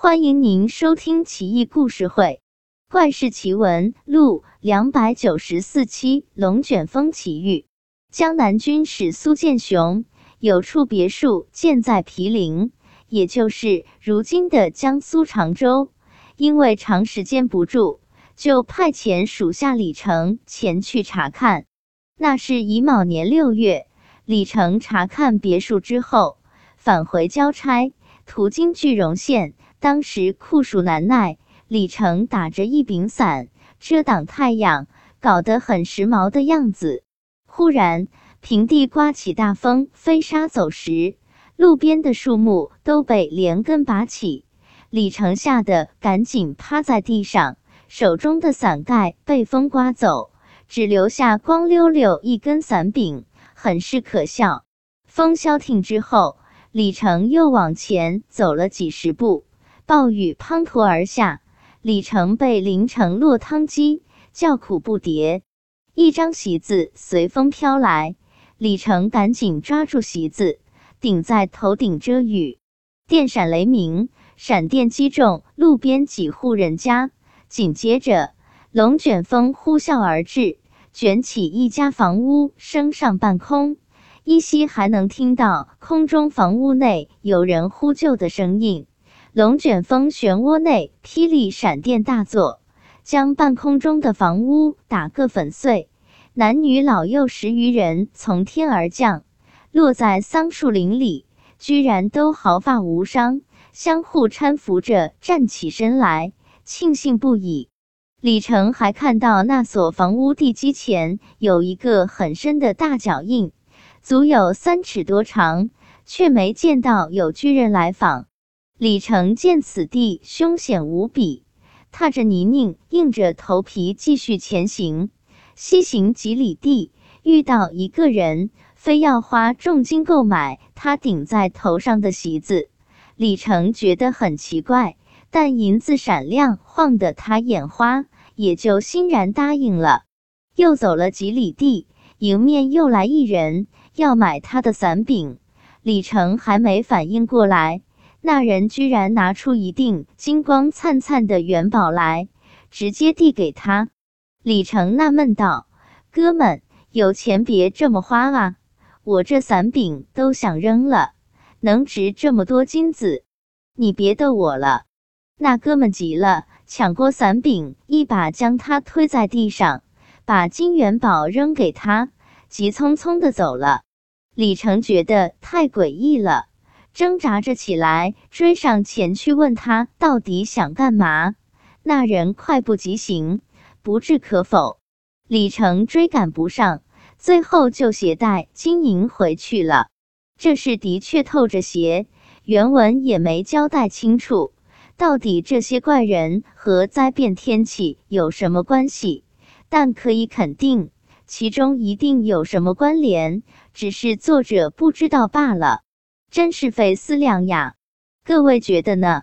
欢迎您收听《奇异故事会·怪事奇闻录》两百九十四期《龙卷风奇遇》。江南军使苏建雄有处别墅建在毗陵，也就是如今的江苏常州。因为长时间不住，就派遣属下李成前去查看。那是乙卯年六月，李成查看别墅之后，返回交差，途经句容县。当时酷暑难耐，李成打着一柄伞遮挡太阳，搞得很时髦的样子。忽然，平地刮起大风，飞沙走石，路边的树木都被连根拔起。李成吓得赶紧趴在地上，手中的伞盖被风刮走，只留下光溜溜一根伞柄，很是可笑。风消停之后，李成又往前走了几十步。暴雨滂沱而下，李成被淋成落汤鸡，叫苦不迭。一张席子随风飘来，李成赶紧抓住席子，顶在头顶遮雨。电闪雷鸣，闪电击中路边几户人家，紧接着龙卷风呼啸而至，卷起一家房屋，升上半空。依稀还能听到空中房屋内有人呼救的声音。龙卷风漩涡内，霹雳闪电大作，将半空中的房屋打个粉碎。男女老幼十余人从天而降，落在桑树林里，居然都毫发无伤，相互搀扶着站起身来，庆幸不已。李成还看到那所房屋地基前有一个很深的大脚印，足有三尺多长，却没见到有巨人来访。李成见此地凶险无比，踏着泥泞，硬着头皮继续前行。西行几里地，遇到一个人，非要花重金购买他顶在头上的席子。李成觉得很奇怪，但银子闪亮，晃得他眼花，也就欣然答应了。又走了几里地，迎面又来一人，要买他的伞柄。李成还没反应过来。那人居然拿出一锭金光灿灿的元宝来，直接递给他。李成纳闷道：“哥们，有钱别这么花啊！我这伞柄都想扔了，能值这么多金子？你别逗我了。”那哥们急了，抢过伞柄，一把将他推在地上，把金元宝扔给他，急匆匆的走了。李成觉得太诡异了。挣扎着起来，追上前去问他到底想干嘛。那人快步疾行，不置可否。李成追赶不上，最后就携带金银回去了。这事的确透着邪，原文也没交代清楚，到底这些怪人和灾变天气有什么关系？但可以肯定，其中一定有什么关联，只是作者不知道罢了。真是费思量呀，各位觉得呢？